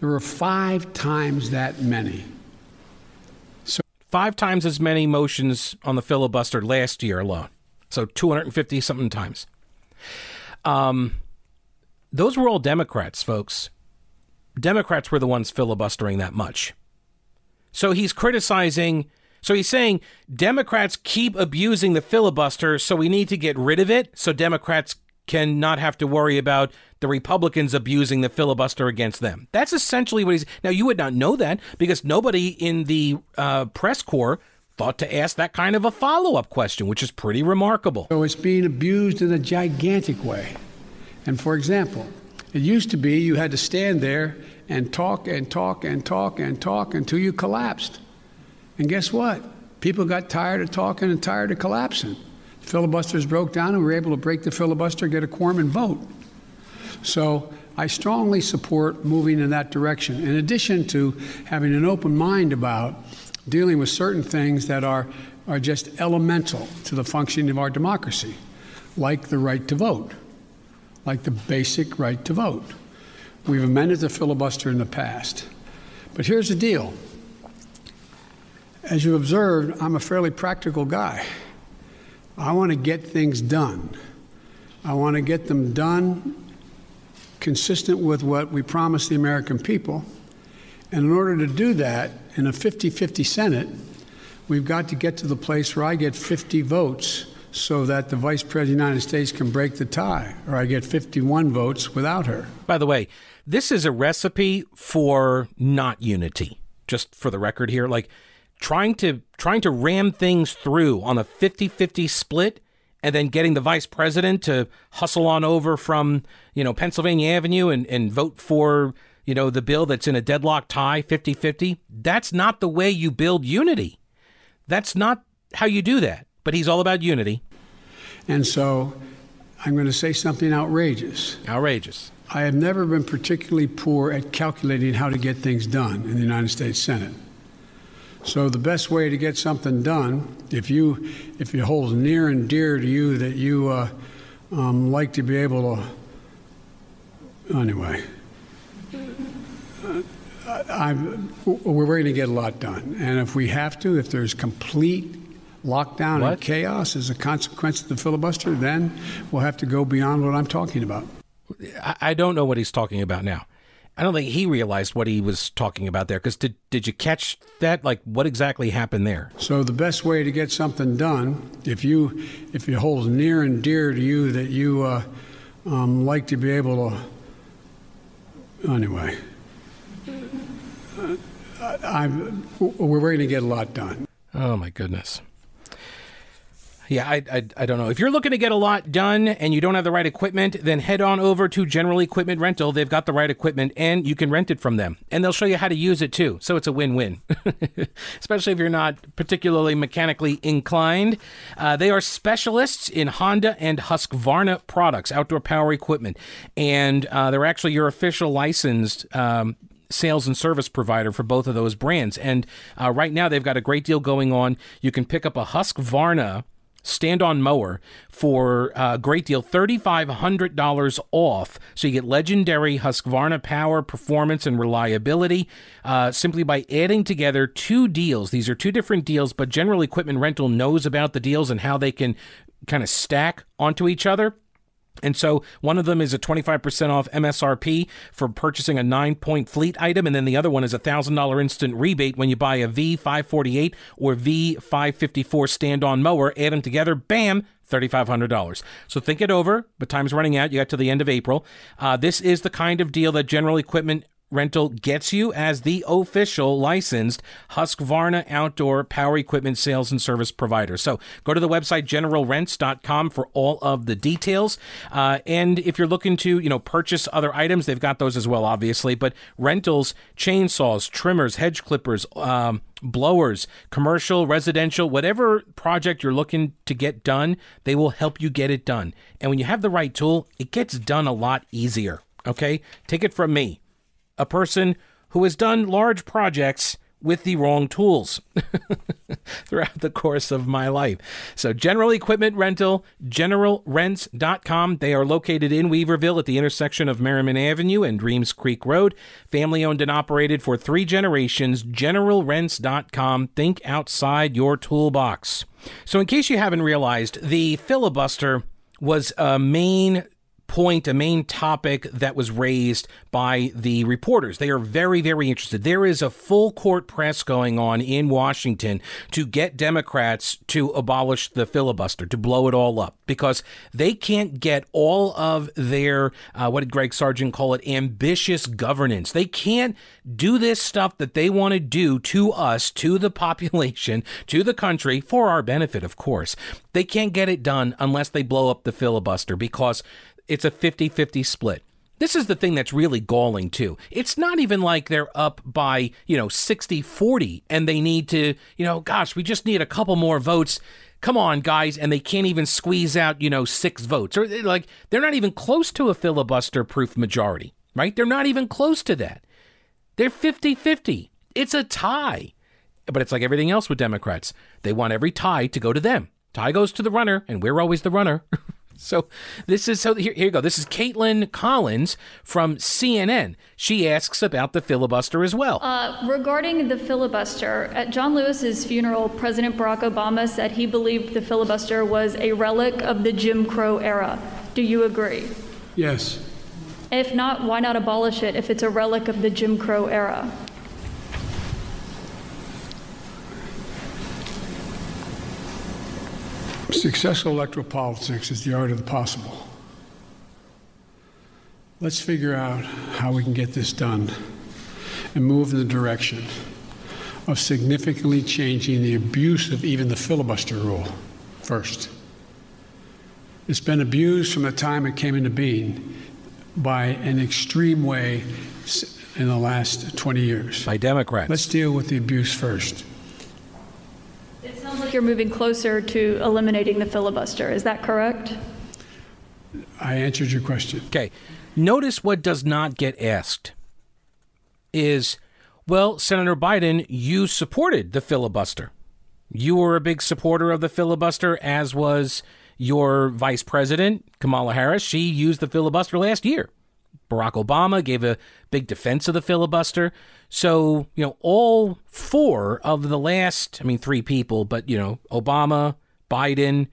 there were five times that many. So five times as many motions on the filibuster last year alone. So 250 something times. Um, those were all Democrats, folks. Democrats were the ones filibustering that much. So he's criticizing, so he's saying Democrats keep abusing the filibuster, so we need to get rid of it so Democrats can not have to worry about the Republicans abusing the filibuster against them. That's essentially what he's. Now, you would not know that because nobody in the uh, press corps thought to ask that kind of a follow up question, which is pretty remarkable. So it's being abused in a gigantic way. And for example, it used to be you had to stand there and talk and talk and talk and talk until you collapsed. And guess what? People got tired of talking and tired of collapsing. Filibusters broke down and we were able to break the filibuster, get a quorum, and vote. So I strongly support moving in that direction, in addition to having an open mind about dealing with certain things that are, are just elemental to the functioning of our democracy, like the right to vote, like the basic right to vote. We've amended the filibuster in the past. But here's the deal. As you observed, I'm a fairly practical guy. I want to get things done. I want to get them done consistent with what we promised the American people. And in order to do that, in a 50 50 Senate, we've got to get to the place where I get 50 votes so that the Vice President of the United States can break the tie, or I get 51 votes without her. By the way, this is a recipe for not unity, just for the record here. Like, trying to trying to ram things through on a 50-50 split and then getting the vice president to hustle on over from you know Pennsylvania Avenue and, and vote for you know the bill that's in a deadlock tie 50-50 that's not the way you build unity. That's not how you do that. But he's all about unity. And so I'm going to say something outrageous. Outrageous. I have never been particularly poor at calculating how to get things done in the United States Senate so the best way to get something done, if you if it holds near and dear to you that you uh, um, like to be able to, anyway, uh, I, we're going to get a lot done. And if we have to, if there's complete lockdown what? and chaos as a consequence of the filibuster, then we'll have to go beyond what I'm talking about. I don't know what he's talking about now. I don't think he realized what he was talking about there. Because did did you catch that? Like, what exactly happened there? So the best way to get something done, if you if it holds near and dear to you that you uh, um, like to be able to, anyway, uh, I, we're going to get a lot done. Oh my goodness. Yeah, I, I, I, don't know. If you're looking to get a lot done and you don't have the right equipment, then head on over to General Equipment Rental. They've got the right equipment and you can rent it from them. And they'll show you how to use it too. So it's a win win, especially if you're not particularly mechanically inclined. Uh, they are specialists in Honda and Husqvarna products, outdoor power equipment. And uh, they're actually your official licensed. Um, sales and service provider for both of those brands. And uh, right now, they've got a great deal going on. You can pick up a Husqvarna stand on mower for a great deal $3500 off. So you get legendary husqvarna power performance and reliability uh, simply by adding together two deals. These are two different deals but general equipment rental knows about the deals and how they can kind of stack onto each other and so one of them is a 25% off MSRP for purchasing a nine point fleet item. And then the other one is a $1,000 instant rebate when you buy a V548 or V554 stand on mower. Add them together, bam, $3,500. So think it over, but time's running out. You got to the end of April. Uh, this is the kind of deal that General Equipment rental gets you as the official licensed Husqvarna outdoor power equipment sales and service provider. So go to the website generalrents.com for all of the details. Uh, and if you're looking to, you know, purchase other items, they've got those as well, obviously. But rentals, chainsaws, trimmers, hedge clippers, um, blowers, commercial, residential, whatever project you're looking to get done, they will help you get it done. And when you have the right tool, it gets done a lot easier. Okay? Take it from me, a person who has done large projects with the wrong tools throughout the course of my life. So, General Equipment Rental, generalrents.com. They are located in Weaverville at the intersection of Merrimon Avenue and Reems Creek Road. Family owned and operated for three generations. Generalrents.com. Think outside your toolbox. So, in case you haven't realized, the filibuster was a main point, a main topic that was raised by the reporters. They are very, very interested. There is a full court press going on in Washington to get Democrats to abolish the filibuster, to blow it all up, because they can't get all of their, uh, what did Greg Sargent call it, ambitious governance. They can't do this stuff that they want to do to us, to the population, to the country, for our benefit, of course. They can't get it done unless they blow up the filibuster because it's a 50 50 split. This is the thing that's really galling, too. It's not even like they're up by, you know, 60 40 and they need to, you know, gosh, we just need a couple more votes. Come on, guys. And they can't even squeeze out, you know, six votes. Or eh, like, they're not even close to a filibuster proof majority, right? They're not even close to that. They're 50 50. It's a tie. But it's like everything else with Democrats. They want every tie to go to them. Tie goes to the runner, and we're always the runner. So this is so here, here you go. This is Kaitlan Collins from CNN. She asks about the filibuster as well. Uh, regarding the filibuster, at John Lewis's funeral, President Barack Obama said he believed the filibuster was a relic of the Jim Crow era. Do you agree? Yes. If not, why not abolish it if it's a relic of the Jim Crow era? Successful electoral politics is the art of the possible. Let's figure out how we can get this done and move in the direction of significantly changing the abuse of even the filibuster rule first. It's been abused from the time it came into being by an extreme way in the last 20 years. By Democrats. Let's deal with the abuse first you're moving closer to eliminating the filibuster. Is that correct? I answered your question. Okay. Notice what does not get asked is well, Senator Biden, you supported the filibuster. You were a big supporter of the filibuster, as was your vice president, Kamala Harris. She used the filibuster last year. Barack Obama gave a big defense of the filibuster. So, you know, all four of the last, I mean, three people, but, you know, Obama, Biden,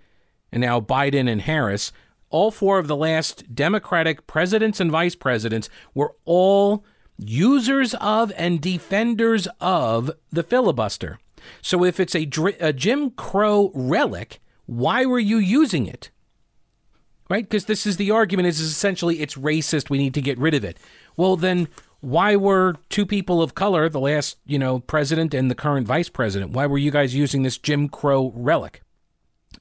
and now Biden and Harris, all four of the last Democratic presidents and vice presidents were all users of and defenders of the filibuster. So if it's a, a Jim Crow relic, why were you using it? Right? Because this is the argument is essentially it's racist, we need to get rid of it. Well, then why were two people of color, the last, you know, president and the current vice president, why were you guys using this Jim Crow relic?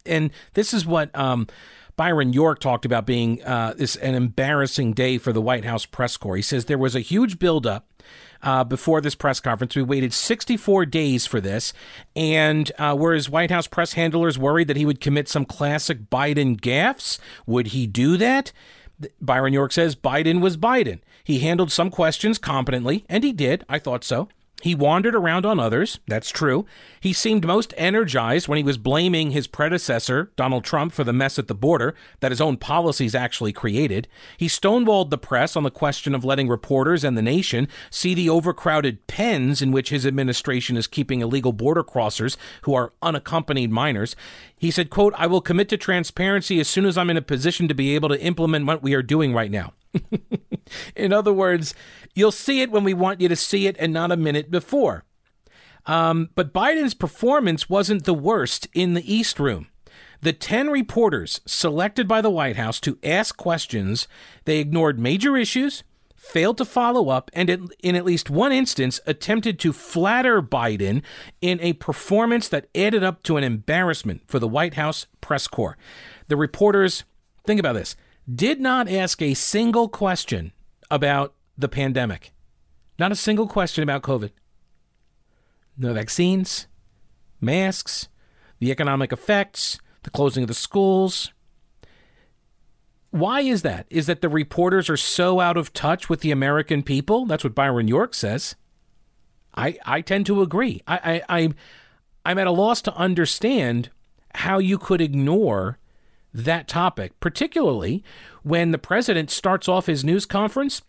And this is what um, Byron York talked about being uh, this an embarrassing day for the White House press corps. He says there was a huge buildup uh, before this press conference. We waited 64 days for this, and uh, were his White House press handlers worried that he would commit some classic Biden gaffes? Would he do that? Byron York says Biden was Biden. He handled some questions competently, and he did. I thought so. He wandered around on others. That's true. He seemed most energized when he was blaming his predecessor, Donald Trump, for the mess at the border that his own policies actually created. He stonewalled the press on the question of letting reporters and the nation see the overcrowded pens in which his administration is keeping illegal border crossers who are unaccompanied minors. He said, quote, I will commit to transparency as soon as I'm in a position to be able to implement what we are doing right now. in other words, You'll see it when we want you to see it and not a minute before. Um, but Biden's performance wasn't the worst in the East Room. The 10 reporters selected by the White House to ask questions, they ignored major issues, failed to follow up, and in at least one instance attempted to flatter Biden in a performance that added up to an embarrassment for the White House press corps. The reporters, think about this, did not ask a single question about the pandemic. Not a single question about COVID. No vaccines, masks, the economic effects, the closing of the schools, why is that? Is that the reporters are so out of touch with the American people? That's what Byron York says. I I tend to agree. I, I, I I'm at a loss to understand how you could ignore that topic, particularly when the president starts off his news conference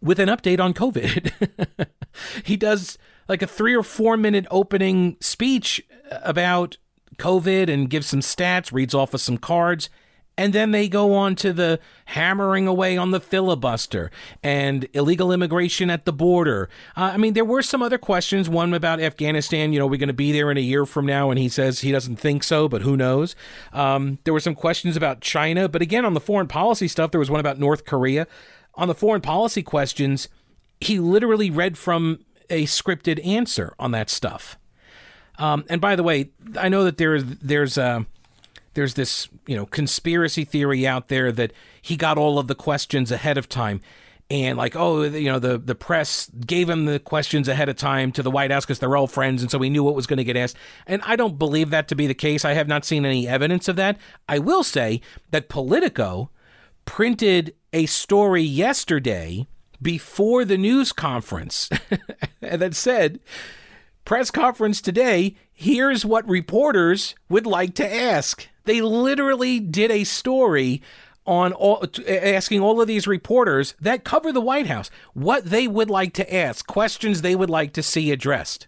with an update on COVID. he does like a three or four minute opening speech about COVID and gives some stats, reads off of some cards. And then they go on to the hammering away on the filibuster and illegal immigration at the border. Uh, I mean, there were some other questions. One about Afghanistan. You know, we're going to be there in a year from now, and he says he doesn't think so, but who knows? Um, there were some questions about China, but again, on the foreign policy stuff, there was one about North Korea. On the foreign policy questions, he literally read from a scripted answer on that stuff. Um, and by the way, I know that there's there's uh, there's this you know conspiracy theory out there that he got all of the questions ahead of time. And like oh you know the the press gave him the questions ahead of time to the white house because they're all friends and so we knew what was going to get asked. And i don't believe that to be the case. I have not seen any evidence of that. I will say that politico printed a story yesterday before the news conference that said press conference today. Here's what reporters would like to ask they literally did a story on all, asking all of these reporters that cover the White House what they would like to ask, questions they would like to see addressed.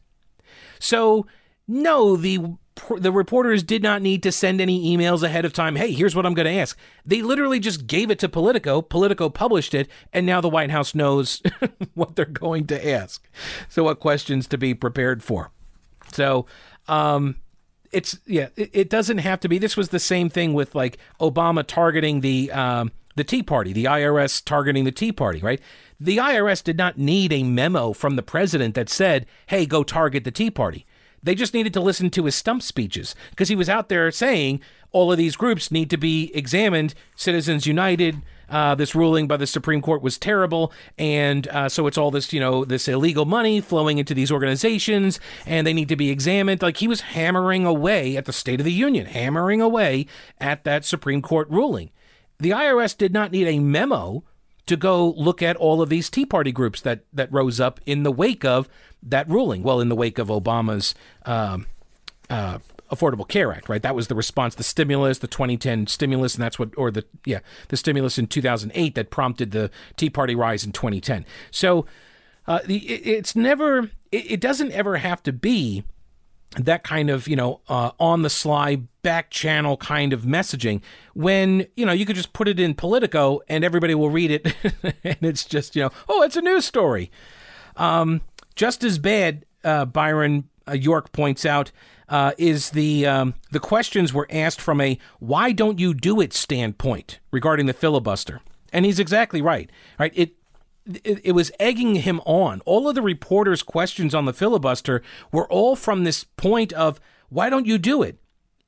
So, no, the the reporters did not need to send any emails ahead of time. Hey, here's what I'm going to ask. They literally just gave it to Politico. Politico published it, and now the White House knows what they're going to ask. So, what questions to be prepared for. So, um, it's yeah, it, doesn't have to be. This was the same thing with like Obama targeting the um, the Tea Party, the IRS targeting the Tea Party, right? The IRS did not need a memo from the president that said, "Hey, go target the Tea Party." They just needed to listen to his stump speeches because he was out there saying all of these groups need to be examined. Citizens United, uh, this ruling by the Supreme Court was terrible, and uh, so it's all this, you know, this illegal money flowing into these organizations, and they need to be examined. Like he was hammering away at the State of the Union, hammering away at that Supreme Court ruling. The IRS did not need a memo to go look at all of these Tea Party groups that that rose up in the wake of that ruling. Well, in the wake of Obama's. Um, uh, Affordable Care Act, right? That was the response, the stimulus, the 2010 stimulus, and that's what, or the, yeah, the stimulus in 2008 that prompted the Tea Party rise in 2010. So uh, the, it, it's never, it, it, doesn't ever have to be that kind of, you know, uh, on the sly, back channel kind of messaging when, you know, you could just put it in Politico and everybody will read it and it's just, you know, oh, it's a news story. Um, just as bad, uh, Byron uh, York points out, uh, is the um, the questions were asked from a "why don't you do it" standpoint regarding the filibuster, and he's exactly right. Right, it, it was egging him on. All of the reporters' questions on the filibuster were all from this point of "why don't you do it,"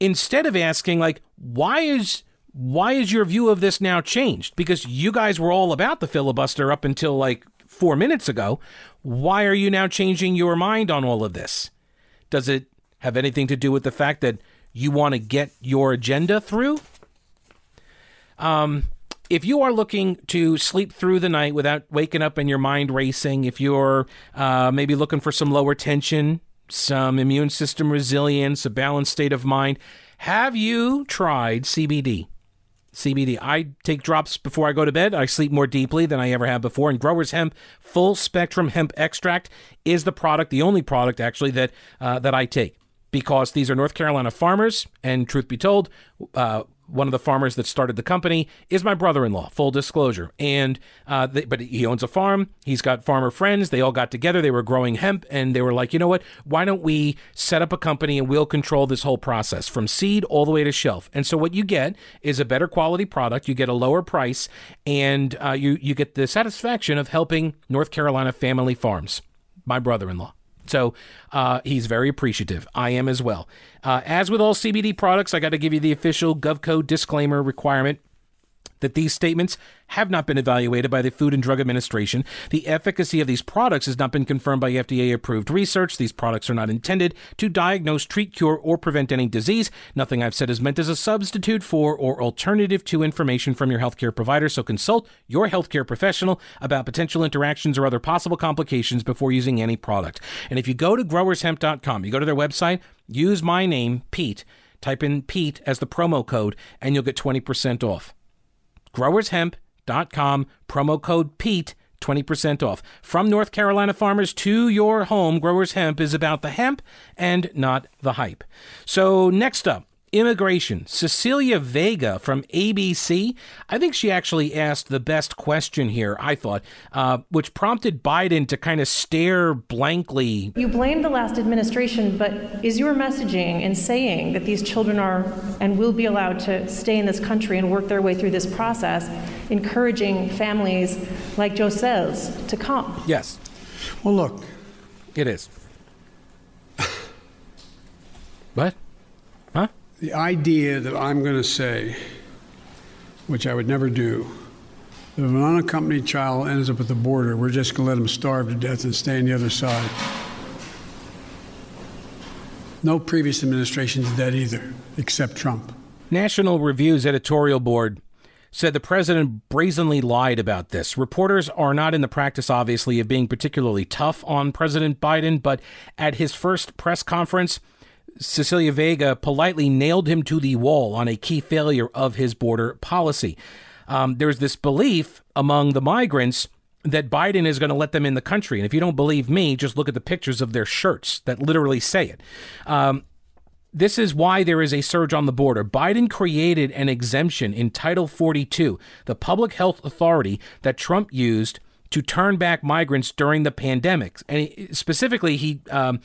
instead of asking like "why is." Why is your view of this now changed? Because you guys were all about the filibuster up until like four minutes ago. Why are you now changing your mind on all of this? Does it have anything to do with the fact that you want to get your agenda through? Um, if you are looking to sleep through the night without waking up and your mind racing, if you're uh, maybe looking for some lower tension, some immune system resilience, a balanced state of mind, have you tried CBD? CBD. I take drops before I go to bed. I sleep more deeply than I ever have before. And Growers Hemp Full Spectrum Hemp Extract is the product, the only product actually that uh, that I take. Because these are North Carolina farmers, and truth be told, uh, one of the farmers that started the company is my brother-in-law. Full disclosure, and uh, they, but he owns a farm. He's got farmer friends. They all got together. They were growing hemp, and they were like, you know what? Why don't we set up a company and we'll control this whole process from seed all the way to shelf? And so what you get is a better quality product. You get a lower price, and uh, you you get the satisfaction of helping North Carolina family farms. My brother-in-law. So uh, he's very appreciative. I am as well. Uh, as with all CBD products, I got to give you the official GovCo disclaimer requirement that these statements have not been evaluated by the Food and Drug Administration. The efficacy of these products has not been confirmed by FDA approved research. These products are not intended to diagnose, treat, cure, or prevent any disease. Nothing I've said is meant as a substitute for or alternative to information from your healthcare provider. So consult your healthcare professional about potential interactions or other possible complications before using any product. And if you go to growershemp.com, you go to their website, use my name, Pete, type in Pete as the promo code, and you'll get 20% off growershemp.com, promo code PETE, 20% off. From North Carolina farmers to your home, Growers Hemp is about the hemp and not the hype. So, next up, immigration. Cecilia Vega from ABC, I think she actually asked the best question here, I thought, uh, which prompted Biden to kind of stare blankly. You blame the last administration, but is your messaging in saying that these children are and will be allowed to stay in this country and work their way through this process, encouraging families like Joselle's to come? Yes. Well, look. It is. what? The idea that I'm going to say, which I would never do, that if an unaccompanied child ends up at the border, we're just going to let them starve to death and stay on the other side. No previous administration did that either, except Trump. National Review's editorial board said the president brazenly lied about this. Reporters are not in the practice, obviously, of being particularly tough on President Biden, but at his first press conference, Cecilia Vega politely nailed him to the wall on a key failure of his border policy. Um, there's this belief among the migrants that Biden is going to let them in the country. And if you don't believe me, just look at the pictures of their shirts that literally say it. Um, this is why there is a surge on the border. Biden created an exemption in Title 42, the public health authority that Trump used to turn back migrants during the pandemic. And he, specifically, he um,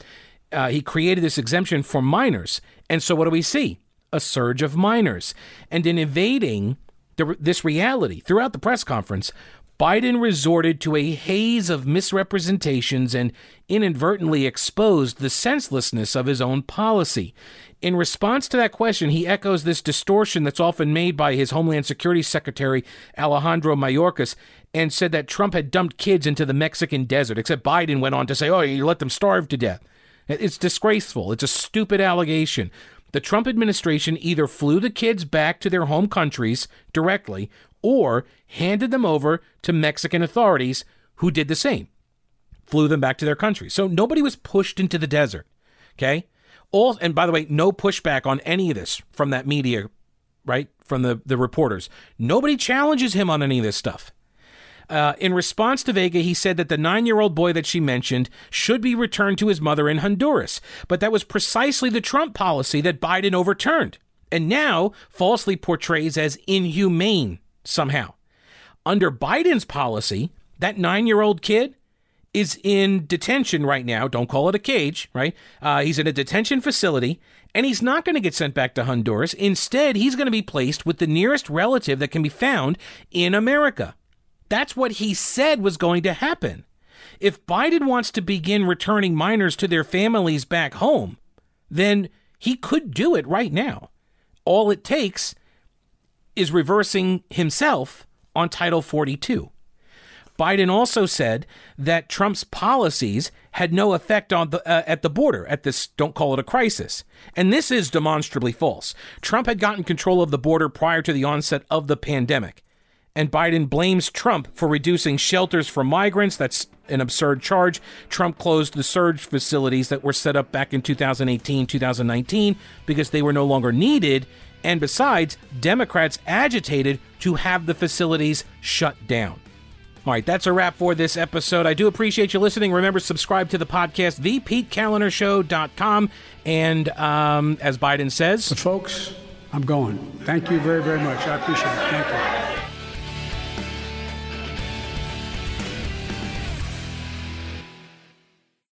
uh, he created this exemption for minors. And so, what do we see? A surge of minors. And in evading the, this reality throughout the press conference, Biden resorted to a haze of misrepresentations and inadvertently exposed the senselessness of his own policy. In response to that question, he echoes this distortion that's often made by his Homeland Security Secretary, Alejandro Mayorkas, and said that Trump had dumped kids into the Mexican desert, except Biden went on to say, oh, you let them starve to death. It's disgraceful. It's a stupid allegation. The Trump administration either flew the kids back to their home countries directly or handed them over to Mexican authorities who did the same, flew them back to their country. So nobody was pushed into the desert. Okay? All and by the way, no pushback on any of this from that media, right? From the, the reporters. Nobody challenges him on any of this stuff. Uh, in response to Vega, he said that the nine year old boy that she mentioned should be returned to his mother in Honduras. But that was precisely the Trump policy that Biden overturned and now falsely portrays as inhumane somehow. Under Biden's policy, that nine year old kid is in detention right now. Don't call it a cage, right? Uh, he's in a detention facility and he's not going to get sent back to Honduras. Instead, he's going to be placed with the nearest relative that can be found in America. That's what he said was going to happen. If Biden wants to begin returning minors to their families back home, then he could do it right now. All it takes is reversing himself on Title 42. Biden also said that Trump's policies had no effect on the uh, at the border at this don't call it a crisis. And this is demonstrably false. Trump had gotten control of the border prior to the onset of the pandemic and Biden blames Trump for reducing shelters for migrants. That's an absurd charge. Trump closed the surge facilities that were set up back in 2018, 2019 because they were no longer needed. And besides, Democrats agitated to have the facilities shut down. All right, that's a wrap for this episode. I do appreciate you listening. Remember, subscribe to the podcast, thepetekalinershow.com. And um, as Biden says, but folks, I'm going. Thank you very, very much. I appreciate it. Thank you.